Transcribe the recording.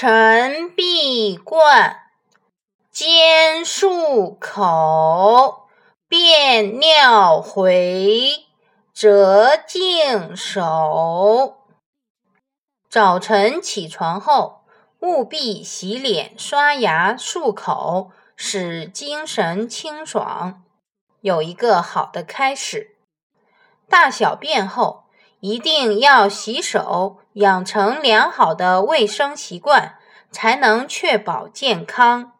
晨必冠，兼漱口，便尿回，则净手。早晨起床后，务必洗脸、刷牙、漱口，使精神清爽，有一个好的开始。大小便后，一定要洗手，养成良好的卫生习惯，才能确保健康。